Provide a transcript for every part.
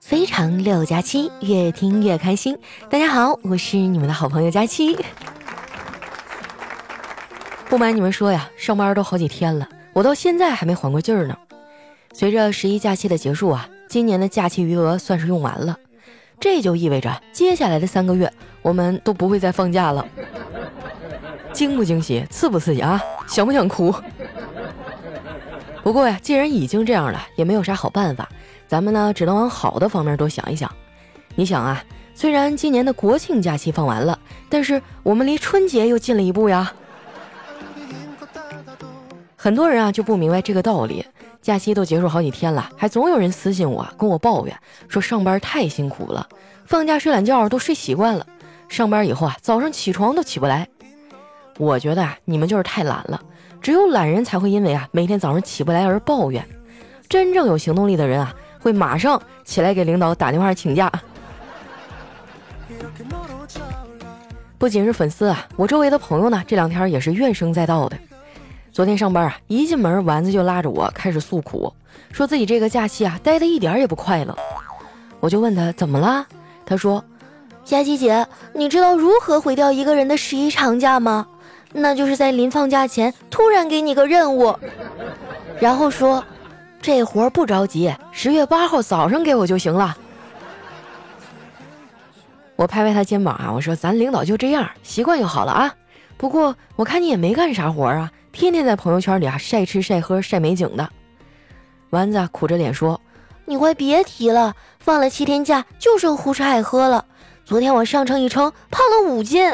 非常六加七，越听越开心。大家好，我是你们的好朋友佳期。不瞒你们说呀，上班都好几天了，我到现在还没缓过劲儿呢。随着十一假期的结束啊，今年的假期余额算是用完了，这就意味着接下来的三个月我们都不会再放假了。惊不惊喜，刺不刺激啊？想不想哭？不过呀，既然已经这样了，也没有啥好办法，咱们呢只能往好的方面多想一想。你想啊，虽然今年的国庆假期放完了，但是我们离春节又近了一步呀。很多人啊就不明白这个道理，假期都结束好几天了，还总有人私信我跟我抱怨说上班太辛苦了，放假睡懒觉都睡习惯了，上班以后啊早上起床都起不来。我觉得啊你们就是太懒了。只有懒人才会因为啊每天早上起不来而抱怨，真正有行动力的人啊会马上起来给领导打电话请假。不仅是粉丝啊，我周围的朋友呢这两天也是怨声载道的。昨天上班啊，一进门丸子就拉着我开始诉苦，说自己这个假期啊待的一点也不快乐。我就问他怎么了，他说：“佳琪姐，你知道如何毁掉一个人的十一长假吗？”那就是在临放假前突然给你个任务，然后说这活不着急，十月八号早上给我就行了。我拍拍他肩膀啊，我说咱领导就这样，习惯就好了啊。不过我看你也没干啥活啊，天天在朋友圈里啊晒吃晒喝晒美景的。丸子苦着脸说：“你快别提了，放了七天假就剩胡吃海喝了。昨天我上称一称，胖了五斤。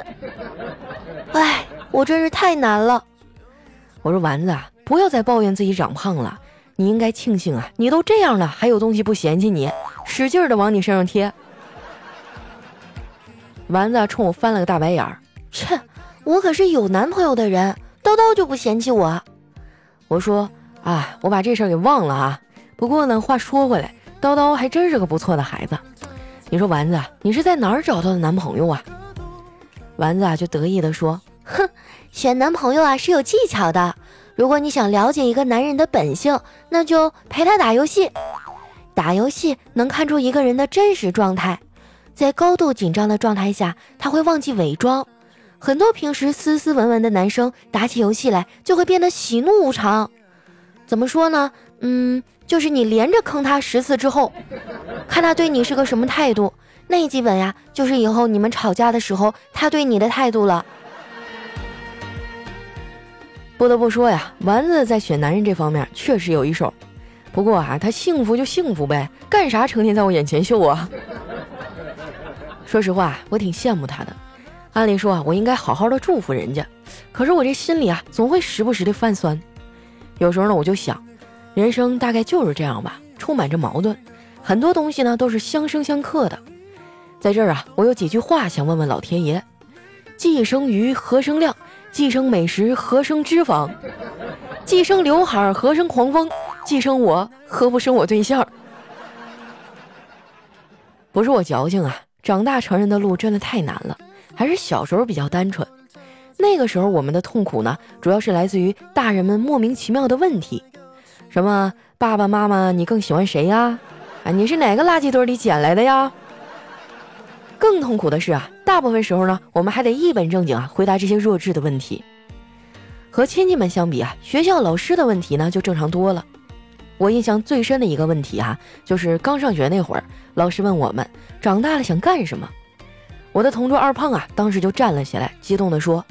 哎。”我真是太难了，我说丸子，不要再抱怨自己长胖了，你应该庆幸啊，你都这样了，还有东西不嫌弃你，使劲的往你身上贴。丸子冲我翻了个大白眼儿，切，我可是有男朋友的人，叨叨就不嫌弃我。我说啊，我把这事儿给忘了啊。不过呢，话说回来，叨叨还真是个不错的孩子。你说丸子，你是在哪儿找到的男朋友啊？丸子啊，就得意的说。哼，选男朋友啊是有技巧的。如果你想了解一个男人的本性，那就陪他打游戏。打游戏能看出一个人的真实状态。在高度紧张的状态下，他会忘记伪装。很多平时斯斯文文的男生，打起游戏来就会变得喜怒无常。怎么说呢？嗯，就是你连着坑他十次之后，看他对你是个什么态度，那基本呀就是以后你们吵架的时候他对你的态度了。不得不说呀，丸子在选男人这方面确实有一手。不过啊，他幸福就幸福呗，干啥成天在我眼前秀啊？说实话，我挺羡慕他的。按理说啊，我应该好好的祝福人家，可是我这心里啊，总会时不时的泛酸。有时候呢，我就想，人生大概就是这样吧，充满着矛盾，很多东西呢都是相生相克的。在这儿啊，我有几句话想问问老天爷：既生瑜，何生亮？既生美食，何生脂肪？既生刘海，何生狂风？既生我，何不生我对象？不是我矫情啊，长大成人的路真的太难了，还是小时候比较单纯。那个时候我们的痛苦呢，主要是来自于大人们莫名其妙的问题，什么爸爸妈妈你更喜欢谁呀？啊，你是哪个垃圾堆里捡来的呀？更痛苦的是啊，大部分时候呢，我们还得一本正经啊回答这些弱智的问题。和亲戚们相比啊，学校老师的问题呢就正常多了。我印象最深的一个问题啊，就是刚上学那会儿，老师问我们长大了想干什么。我的同桌二胖啊，当时就站了起来，激动地说：“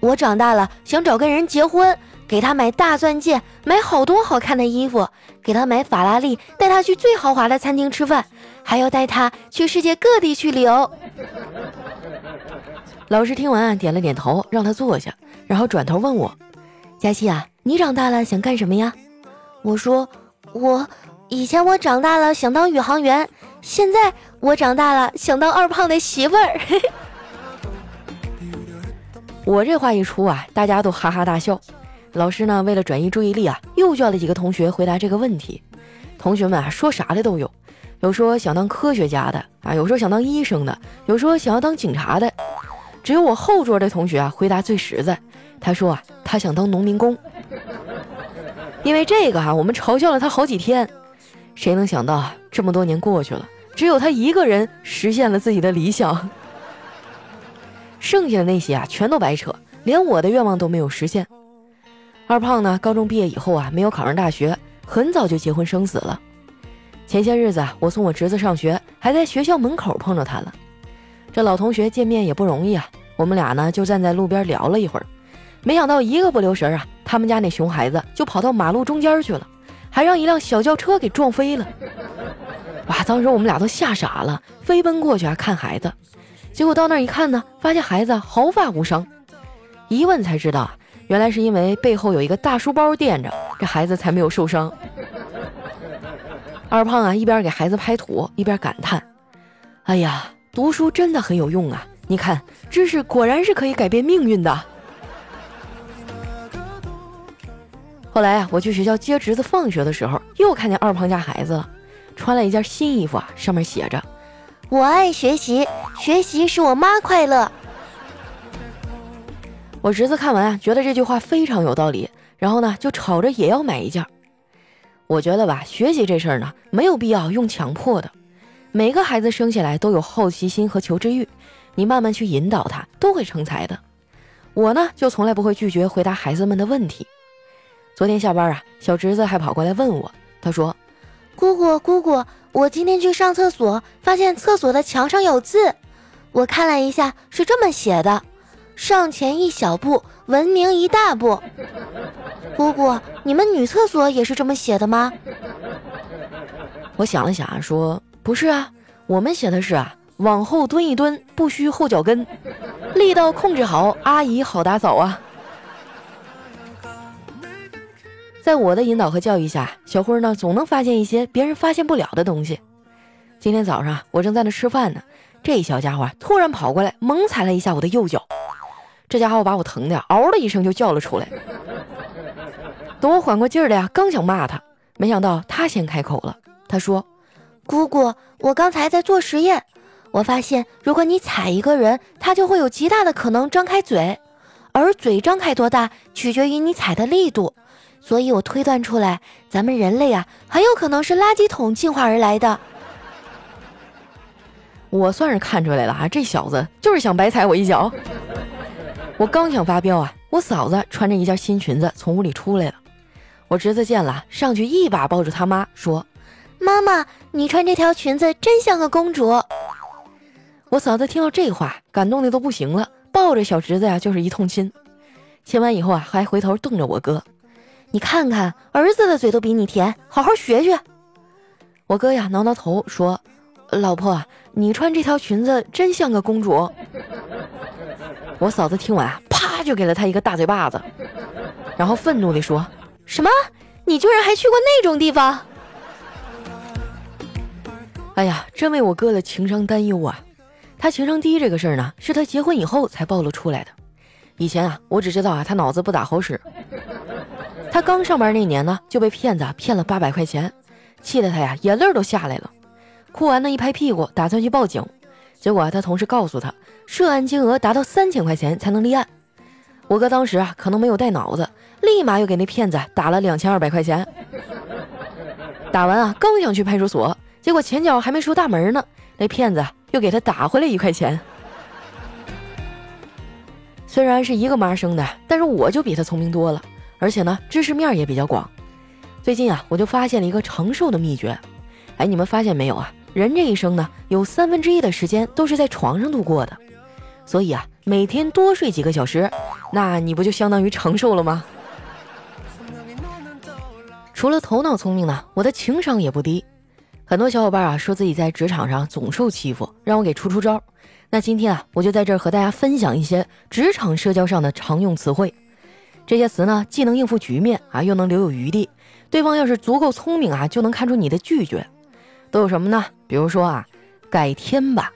我长大了想找个人结婚，给他买大钻戒，买好多好看的衣服，给他买法拉利，带他去最豪华的餐厅吃饭。”还要带他去世界各地去旅游。老师听完点了点头，让他坐下，然后转头问我：“佳琪啊，你长大了想干什么呀？”我说：“我以前我长大了想当宇航员，现在我长大了想当二胖的媳妇儿。” 我这话一出啊，大家都哈哈大笑。老师呢，为了转移注意力啊，又叫了几个同学回答这个问题。同学们啊，说啥的都有。有说想当科学家的啊，有说想当医生的，有说想要当警察的。只有我后桌的同学啊，回答最实在。他说啊，他想当农民工。因为这个啊，我们嘲笑了他好几天。谁能想到啊，这么多年过去了，只有他一个人实现了自己的理想，剩下的那些啊，全都白扯，连我的愿望都没有实现。二胖呢，高中毕业以后啊，没有考上大学，很早就结婚生子了。前些日子啊，我送我侄子上学，还在学校门口碰着他了。这老同学见面也不容易啊，我们俩呢就站在路边聊了一会儿。没想到一个不留神啊，他们家那熊孩子就跑到马路中间去了，还让一辆小轿车给撞飞了。哇！当时我们俩都吓傻了，飞奔过去啊看孩子。结果到那一看呢，发现孩子毫发无伤。一问才知道啊，原来是因为背后有一个大书包垫着，这孩子才没有受伤。二胖啊，一边给孩子拍土，一边感叹：“哎呀，读书真的很有用啊！你看，知识果然是可以改变命运的。”后来啊，我去学校接侄子放学的时候，又看见二胖家孩子了，穿了一件新衣服啊，上面写着：“我爱学习，学习使我妈快乐。”我侄子看完啊，觉得这句话非常有道理，然后呢，就吵着也要买一件。我觉得吧，学习这事儿呢，没有必要用强迫的。每个孩子生下来都有好奇心和求知欲，你慢慢去引导他，都会成才的。我呢，就从来不会拒绝回答孩子们的问题。昨天下班啊，小侄子还跑过来问我，他说：“姑姑，姑姑，我今天去上厕所，发现厕所的墙上有字，我看了一下，是这么写的：上前一小步，文明一大步。”姑姑，你们女厕所也是这么写的吗？我想了想啊，说不是啊，我们写的是啊，往后蹲一蹲，不虚后脚跟，力道控制好，阿姨好打扫啊。在我的引导和教育下，小辉呢总能发现一些别人发现不了的东西。今天早上我正在那吃饭呢，这小家伙突然跑过来，猛踩了一下我的右脚，这家伙把我疼的嗷的一声就叫了出来。等我缓过劲儿来呀，刚想骂他，没想到他先开口了。他说：“姑姑，我刚才在做实验，我发现如果你踩一个人，他就会有极大的可能张开嘴，而嘴张开多大取决于你踩的力度。所以我推断出来，咱们人类啊，很有可能是垃圾桶进化而来的。我算是看出来了啊，这小子就是想白踩我一脚。我刚想发飙啊，我嫂子穿着一件新裙子从屋里出来了。我侄子见了，上去一把抱住他妈，说：“妈妈，你穿这条裙子真像个公主。”我嫂子听到这话，感动的都不行了，抱着小侄子呀就是一通亲。亲完以后啊，还回头瞪着我哥：“你看看，儿子的嘴都比你甜，好好学学。”我哥呀挠挠头说：“老婆，你穿这条裙子真像个公主。”我嫂子听完啊，啪就给了他一个大嘴巴子，然后愤怒地说。什么？你居然还去过那种地方？哎呀，真为我哥的情商担忧啊！他情商低这个事儿呢，是他结婚以后才暴露出来的。以前啊，我只知道啊，他脑子不咋好使。他刚上班那年呢，就被骗子骗了八百块钱，气得他呀眼泪都下来了。哭完呢，一拍屁股，打算去报警。结果他同事告诉他，涉案金额达到三千块钱才能立案。我哥当时啊，可能没有带脑子。立马又给那骗子打了两千二百块钱，打完啊，刚想去派出所，结果前脚还没出大门呢，那骗子又给他打回来一块钱。虽然是一个妈生的，但是我就比他聪明多了，而且呢，知识面也比较广。最近啊，我就发现了一个长寿的秘诀。哎，你们发现没有啊？人这一生呢，有三分之一的时间都是在床上度过的，所以啊，每天多睡几个小时，那你不就相当于长寿了吗？除了头脑聪明呢，我的情商也不低。很多小伙伴啊说自己在职场上总受欺负，让我给出出招。那今天啊，我就在这儿和大家分享一些职场社交上的常用词汇。这些词呢，既能应付局面啊，又能留有余地。对方要是足够聪明啊，就能看出你的拒绝。都有什么呢？比如说啊，改天吧，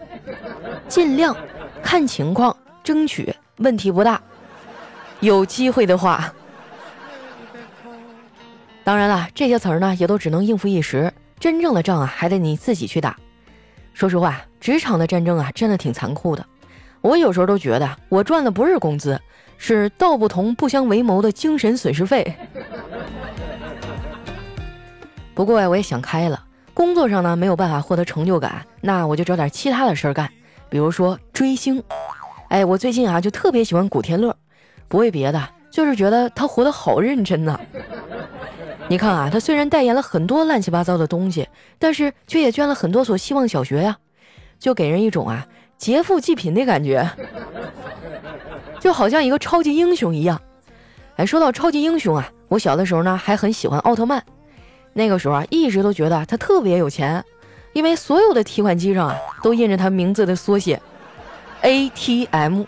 尽量，看情况，争取，问题不大，有机会的话。当然了，这些词儿呢也都只能应付一时，真正的仗啊还得你自己去打。说实话，职场的战争啊真的挺残酷的。我有时候都觉得我赚的不是工资，是道不同不相为谋的精神损失费。不过呀，我也想开了，工作上呢没有办法获得成就感，那我就找点其他的事儿干，比如说追星。哎，我最近啊就特别喜欢古天乐，不为别的，就是觉得他活得好认真呐。你看啊，他虽然代言了很多乱七八糟的东西，但是却也捐了很多所希望小学呀，就给人一种啊劫富济贫的感觉，就好像一个超级英雄一样。哎，说到超级英雄啊，我小的时候呢还很喜欢奥特曼。那个时候啊，一直都觉得他特别有钱，因为所有的提款机上啊都印着他名字的缩写，ATM。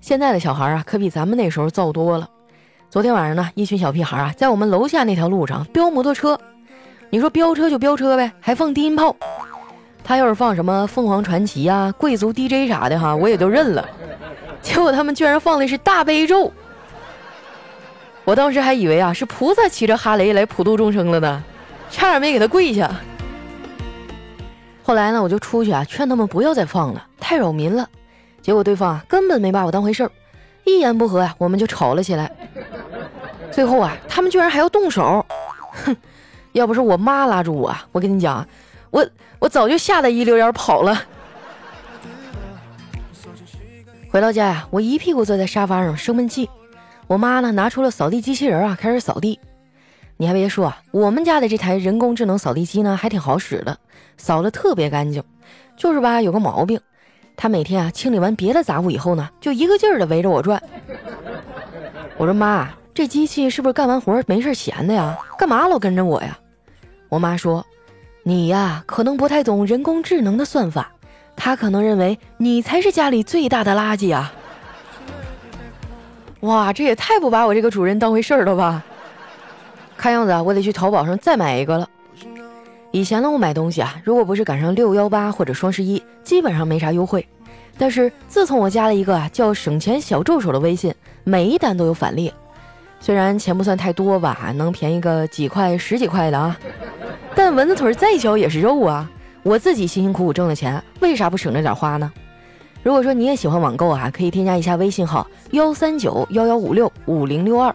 现在的小孩啊，可比咱们那时候造多了。昨天晚上呢，一群小屁孩啊，在我们楼下那条路上飙摩托车。你说飙车就飙车呗，还放低音炮。他要是放什么凤凰传奇啊、贵族 DJ 啥的哈，我也就认了。结果他们居然放的是大悲咒。我当时还以为啊是菩萨骑着哈雷来普度众生了呢，差点没给他跪下。后来呢，我就出去啊劝他们不要再放了，太扰民了。结果对方啊根本没把我当回事儿，一言不合呀我们就吵了起来。最后啊他们居然还要动手，哼！要不是我妈拉住我，我跟你讲，我我早就吓得一溜烟跑了。回到家呀，我一屁股坐在沙发上生闷气。我妈呢拿出了扫地机器人啊，开始扫地。你还别说啊，我们家的这台人工智能扫地机呢还挺好使的，扫的特别干净。就是吧，有个毛病，它每天啊清理完别的杂物以后呢，就一个劲儿的围着我转。我说妈，这机器是不是干完活没事闲的呀？干嘛老跟着我呀？我妈说，你呀可能不太懂人工智能的算法，它可能认为你才是家里最大的垃圾啊。哇，这也太不把我这个主人当回事儿了吧！看样子啊，我得去淘宝上再买一个了。以前呢，我买东西啊，如果不是赶上六幺八或者双十一，基本上没啥优惠。但是自从我加了一个啊叫“省钱小助手”的微信，每一单都有返利。虽然钱不算太多吧，能便宜个几块、十几块的啊，但蚊子腿再小也是肉啊！我自己辛辛苦苦挣的钱，为啥不省着点花呢？如果说你也喜欢网购啊，可以添加一下微信号幺三九幺幺五六五零六二。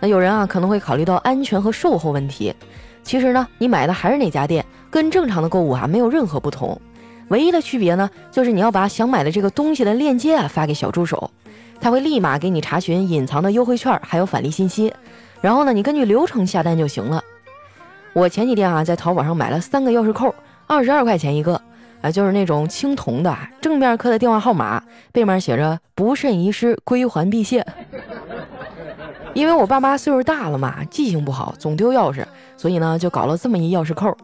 那有人啊可能会考虑到安全和售后问题，其实呢，你买的还是哪家店，跟正常的购物啊没有任何不同，唯一的区别呢，就是你要把想买的这个东西的链接啊发给小助手，他会立马给你查询隐藏的优惠券还有返利信息，然后呢，你根据流程下单就行了。我前几天啊在淘宝上买了三个钥匙扣，二十二块钱一个。啊，就是那种青铜的，正面刻的电话号码，背面写着“不慎遗失，归还必谢”。因为我爸妈岁数大了嘛，记性不好，总丢钥匙，所以呢，就搞了这么一钥匙扣。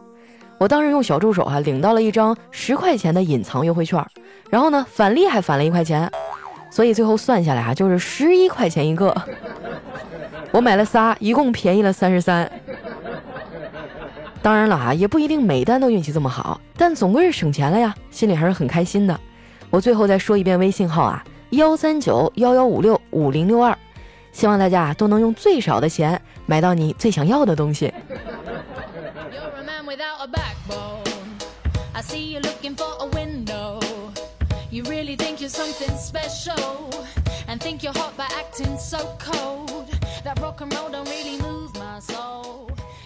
我当时用小助手哈领到了一张十块钱的隐藏优惠券，然后呢，返利还返了一块钱，所以最后算下来啊，就是十一块钱一个。我买了仨，一共便宜了三十三。当然了啊，也不一定每单都运气这么好，但总归是省钱了呀，心里还是很开心的。我最后再说一遍微信号啊，幺三九幺幺五六五零六二，希望大家都能用最少的钱买到你最想要的东西。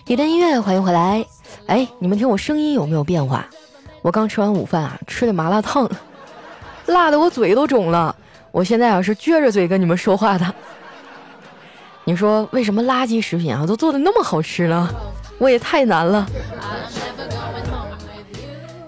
一段音乐，欢迎回来。哎，你们听我声音有没有变化？我刚吃完午饭啊，吃的麻辣烫，辣的我嘴都肿了。我现在啊是撅着嘴跟你们说话的。你说为什么垃圾食品啊都做的那么好吃呢？我也太难了。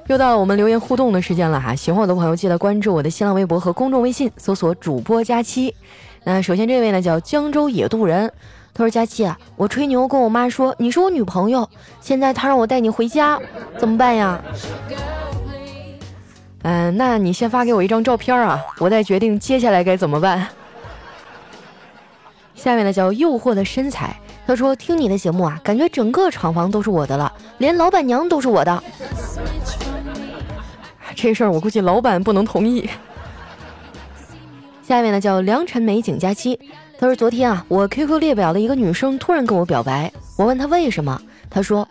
又到了我们留言互动的时间了哈，喜欢我的朋友记得关注我的新浪微博和公众微信，搜索主播佳期。那首先这位呢叫江州野渡人。他说：“佳琪，我吹牛跟我妈说你是我女朋友，现在他让我带你回家，怎么办呀？”嗯，那你先发给我一张照片啊，我再决定接下来该怎么办。下面呢叫诱惑的身材，他说：“听你的节目啊，感觉整个厂房都是我的了，连老板娘都是我的。”这事儿我估计老板不能同意。下面呢叫良辰美景佳期。他说：“昨天啊，我 QQ 列表的一个女生突然跟我表白，我问她为什么，她说：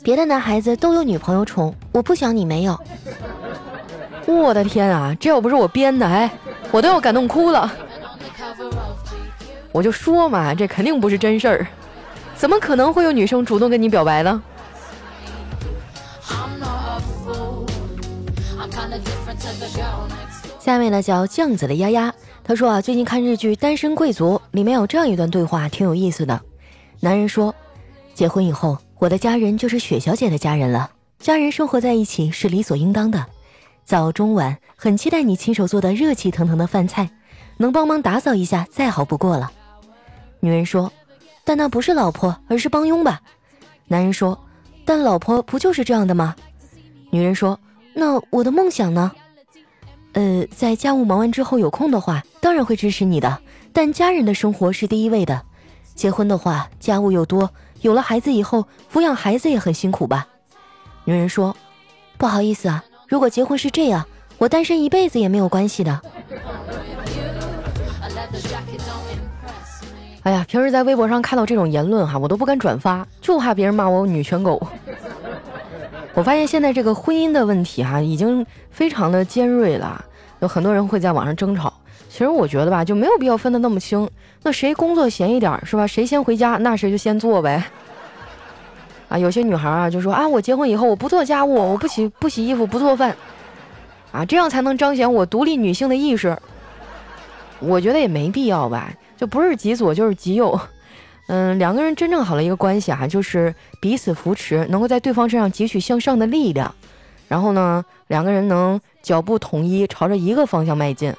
别的男孩子都有女朋友宠，我不想你没有。我的天啊，这要不是我编的，哎，我都要感动哭了。我就说嘛，这肯定不是真事儿。怎么可能会有女生主动跟你表白呢？下面呢叫酱子的丫丫，他说啊，最近看日剧《单身贵族》，里面有这样一段对话，挺有意思的。男人说，结婚以后，我的家人就是雪小姐的家人了，家人生活在一起是理所应当的。早中晚，很期待你亲手做的热气腾腾的饭菜，能帮忙打扫一下，再好不过了。女人说，但那不是老婆，而是帮佣吧？男人说，但老婆不就是这样的吗？女人说，那我的梦想呢？呃，在家务忙完之后有空的话，当然会支持你的。但家人的生活是第一位的。结婚的话，家务又多，有了孩子以后，抚养孩子也很辛苦吧？女人说：“不好意思啊，如果结婚是这样，我单身一辈子也没有关系的。”哎呀，平时在微博上看到这种言论哈，我都不敢转发，就怕别人骂我女权狗。我发现现在这个婚姻的问题哈，已经非常的尖锐了，有很多人会在网上争吵。其实我觉得吧，就没有必要分得那么清。那谁工作闲一点是吧？谁先回家，那谁就先做呗。啊，有些女孩啊就说啊，我结婚以后我不做家务，我不洗不洗衣服，不做饭，啊，这样才能彰显我独立女性的意识。我觉得也没必要吧，就不是极左就是极右。嗯，两个人真正好的一个关系啊，就是彼此扶持，能够在对方身上汲取向上的力量，然后呢，两个人能脚步统一，朝着一个方向迈进。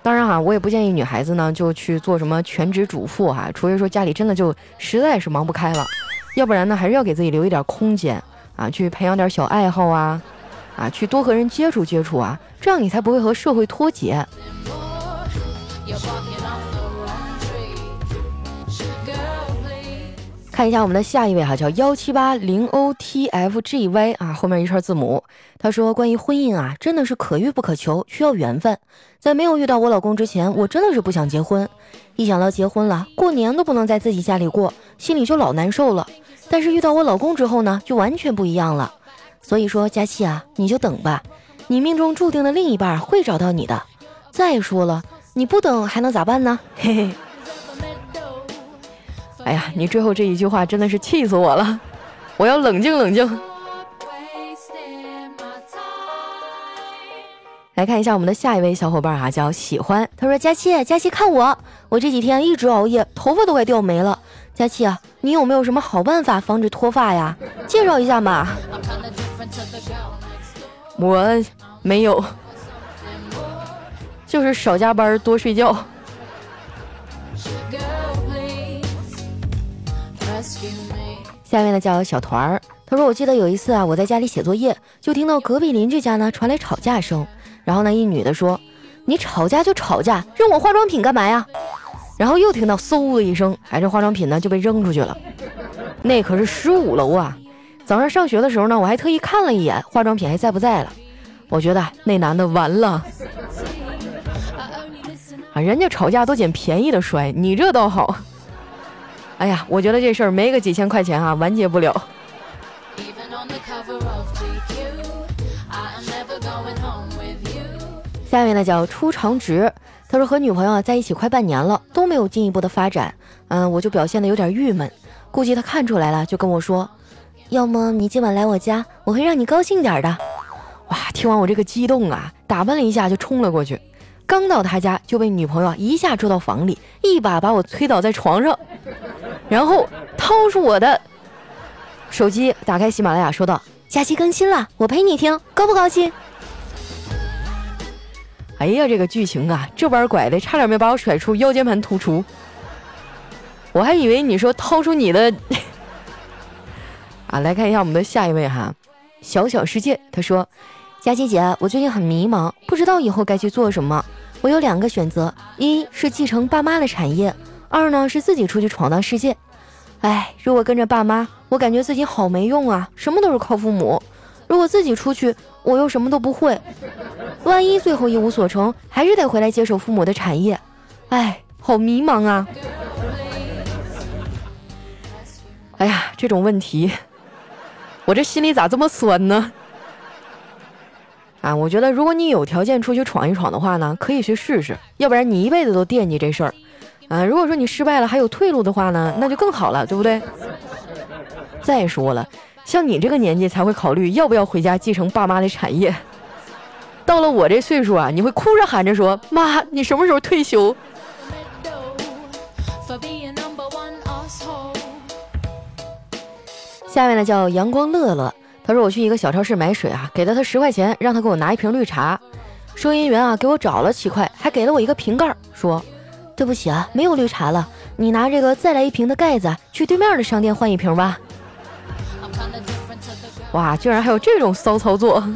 当然哈，我也不建议女孩子呢就去做什么全职主妇哈，除非说家里真的就实在是忙不开了，要不然呢还是要给自己留一点空间啊，去培养点小爱好啊，啊，去多和人接触接触啊，这样你才不会和社会脱节。看一下我们的下一位哈，叫幺七八零 O T F G Y 啊，后面一串字母。他说，关于婚姻啊，真的是可遇不可求，需要缘分。在没有遇到我老公之前，我真的是不想结婚。一想到结婚了，过年都不能在自己家里过，心里就老难受了。但是遇到我老公之后呢，就完全不一样了。所以说，佳期啊，你就等吧，你命中注定的另一半会找到你的。再说了，你不等还能咋办呢？嘿嘿。哎呀，你最后这一句话真的是气死我了！我要冷静冷静。来看一下我们的下一位小伙伴啊，叫喜欢。他说：“佳期，佳期，看我，我这几天一直熬夜，头发都快掉没了。佳期啊，你有没有什么好办法防止脱发呀？介绍一下嘛。”我没有，就是少加班，多睡觉。下面呢叫小团儿，他说：“我记得有一次啊，我在家里写作业，就听到隔壁邻居家呢传来吵架声。然后呢，一女的说：‘你吵架就吵架，扔我化妆品干嘛呀？’然后又听到嗖的一声，哎，这化妆品呢就被扔出去了。那可是十五楼啊！早上上学的时候呢，我还特意看了一眼，化妆品还在不在了。我觉得那男的完了啊！人家吵架都捡便宜的摔，你这倒好。”哎呀，我觉得这事儿没个几千块钱啊，完结不了。下面呢叫出长直，他说和女朋友啊在一起快半年了，都没有进一步的发展。嗯，我就表现的有点郁闷，估计他看出来了，就跟我说，要么你今晚来我家，我会让你高兴点的。哇，听完我这个激动啊，打扮了一下就冲了过去。刚到他家就被女朋友一下捉到房里，一把把我推倒在床上，然后掏出我的手机，打开喜马拉雅，说道：“佳期更新了，我陪你听，高不高兴？”哎呀，这个剧情啊，这边拐的差点没把我甩出腰间盘突出，我还以为你说掏出你的 啊，来看一下我们的下一位哈，小小世界，他说。佳琪姐，我最近很迷茫，不知道以后该去做什么。我有两个选择，一是继承爸妈的产业，二呢是自己出去闯荡世界。哎，如果跟着爸妈，我感觉自己好没用啊，什么都是靠父母；如果自己出去，我又什么都不会。万一最后一无所成，还是得回来接手父母的产业。哎，好迷茫啊！哎呀，这种问题，我这心里咋这么酸呢？啊，我觉得如果你有条件出去闯一闯的话呢，可以去试试，要不然你一辈子都惦记这事儿。啊，如果说你失败了还有退路的话呢，那就更好了，对不对？再说了，像你这个年纪才会考虑要不要回家继承爸妈的产业。到了我这岁数啊，你会哭着喊着说：“妈，你什么时候退休？”下面呢叫阳光乐乐，他说我去一个小超市买水啊，给了他十块钱，让他给我拿一瓶绿茶。收银员啊给我找了七块，还给了我一个瓶盖，说：“对不起啊，没有绿茶了，你拿这个再来一瓶的盖子，去对面的商店换一瓶吧。”哇，居然还有这种骚操作！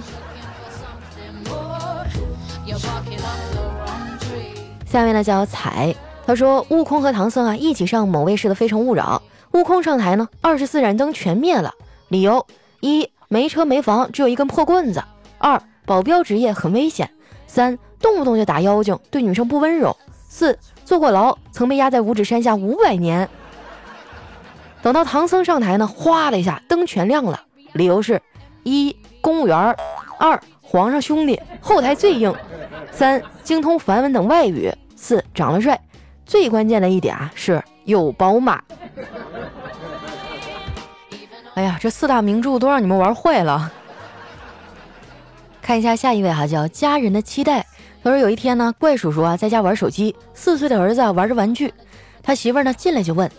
下面呢叫彩，他说悟空和唐僧啊一起上某卫视的《非诚勿扰》，悟空上台呢，二十四盏灯全灭了，理由一没车没房，只有一根破棍子；二保镖职业很危险；三动不动就打妖精，对女生不温柔；四坐过牢，曾被压在五指山下五百年。等到唐僧上台呢，哗的一下灯全亮了，理由是：一公务员，二皇上兄弟，后台最硬；三精通梵文等外语。四长得帅，最关键的一点啊是有宝马。哎呀，这四大名著都让你们玩坏了。看一下下一位哈，叫家人的期待。他说有一天呢，怪叔叔啊在家玩手机，四岁的儿子啊玩着玩具，他媳妇儿呢进来就问：“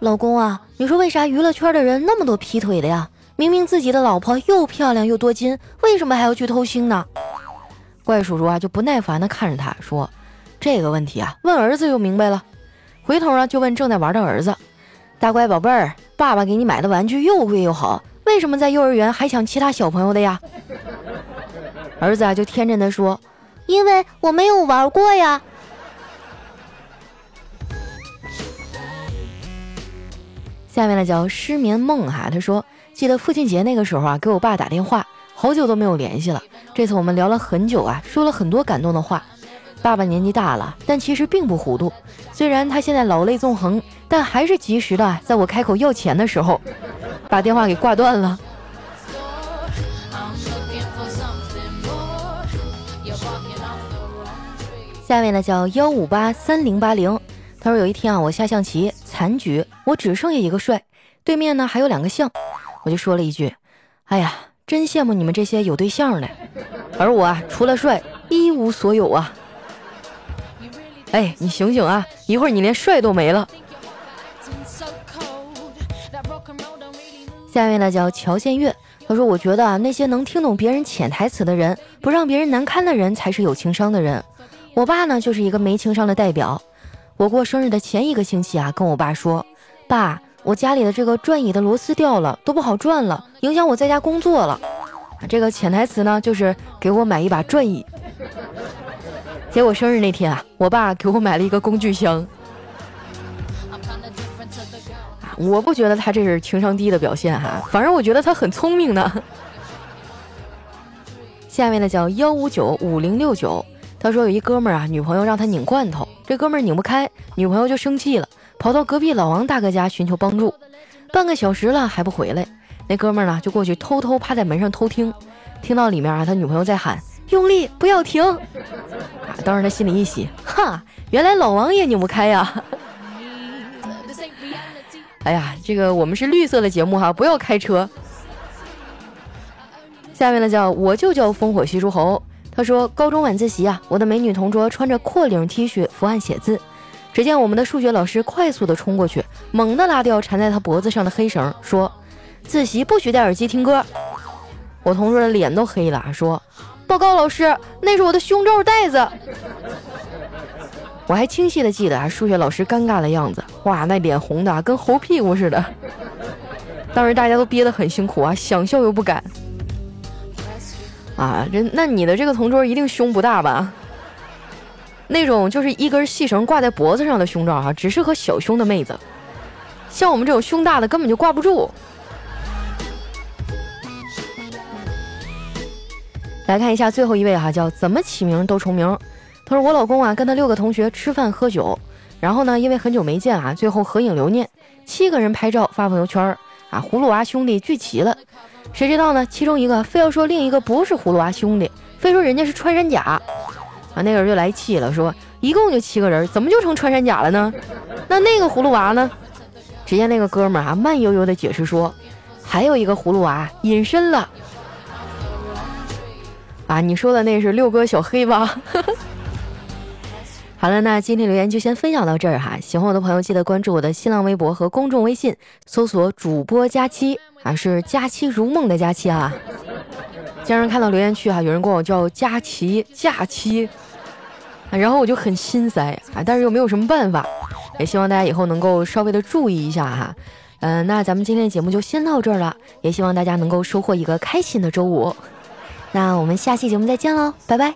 老公啊，你说为啥娱乐圈的人那么多劈腿的呀？明明自己的老婆又漂亮又多金，为什么还要去偷腥呢？”怪叔叔啊就不耐烦的看着他说。这个问题啊，问儿子就明白了。回头呢，就问正在玩的儿子：“大乖宝贝儿，爸爸给你买的玩具又贵又好，为什么在幼儿园还抢其他小朋友的呀？”儿子啊，就天真的说：“因为我没有玩过呀。”下面呢叫失眠梦哈，他说：“记得父亲节那个时候啊，给我爸打电话，好久都没有联系了。这次我们聊了很久啊，说了很多感动的话。”爸爸年纪大了，但其实并不糊涂。虽然他现在老泪纵横，但还是及时的在我开口要钱的时候，把电话给挂断了。下面呢叫幺五八三零八零，他说有一天啊，我下象棋残局，我只剩下一个帅，对面呢还有两个象，我就说了一句：“哎呀，真羡慕你们这些有对象的，而我啊，除了帅一无所有啊。”哎，你醒醒啊！一会儿你连帅都没了。下面呢叫乔建月，他说：“我觉得啊，那些能听懂别人潜台词的人，不让别人难堪的人，才是有情商的人。我爸呢，就是一个没情商的代表。我过生日的前一个星期啊，跟我爸说：‘爸，我家里的这个转椅的螺丝掉了，都不好转了，影响我在家工作了。’这个潜台词呢，就是给我买一把转椅。”结果生日那天啊，我爸给我买了一个工具箱。我不觉得他这是情商低的表现哈，反正我觉得他很聪明呢。下面的叫幺五九五零六九，他说有一哥们儿啊，女朋友让他拧罐头，这哥们儿拧不开，女朋友就生气了，跑到隔壁老王大哥家寻求帮助。半个小时了还不回来，那哥们儿呢就过去偷偷趴在门上偷听，听到里面啊他女朋友在喊。用力，不要停！啊，当时他心里一喜，哈，原来老王也拧不开呀！哎呀，这个我们是绿色的节目哈，不要开车。下面呢，叫我就叫烽火戏诸侯。他说，高中晚自习啊，我的美女同桌穿着阔领 T 恤伏案写字，只见我们的数学老师快速的冲过去，猛地拉掉缠在他脖子上的黑绳，说：“自习不许戴耳机听歌。”我同桌的脸都黑了，说。报告老师，那是我的胸罩带子。我还清晰的记得啊，数学老师尴尬的样子，哇，那脸红的跟猴屁股似的。当时大家都憋得很辛苦啊，想笑又不敢。啊，这那你的这个同桌一定胸不大吧？那种就是一根细绳挂在脖子上的胸罩哈，只适合小胸的妹子，像我们这种胸大的根本就挂不住。来看一下最后一位哈，叫怎么起名都重名。他说我老公啊跟他六个同学吃饭喝酒，然后呢因为很久没见啊，最后合影留念，七个人拍照发朋友圈啊，葫芦娃兄弟聚齐了。谁知道呢？其中一个非要说另一个不是葫芦娃兄弟，非说人家是穿山甲啊。那个人就来气了，说一共就七个人，怎么就成穿山甲了呢？那那个葫芦娃呢？只见那个哥们儿啊，慢悠悠的解释说，还有一个葫芦娃隐身了。啊，你说的那是六哥小黑吧？好了，那今天留言就先分享到这儿哈。喜欢我的朋友，记得关注我的新浪微博和公众微信，搜索“主播佳期”，啊，是“佳期如梦”的佳期啊。经常看到留言区哈，有人管我叫佳期假期，然后我就很心塞啊，但是又没有什么办法，也希望大家以后能够稍微的注意一下哈。嗯，那咱们今天的节目就先到这儿了，也希望大家能够收获一个开心的周五。那我们下期节目再见喽，拜拜。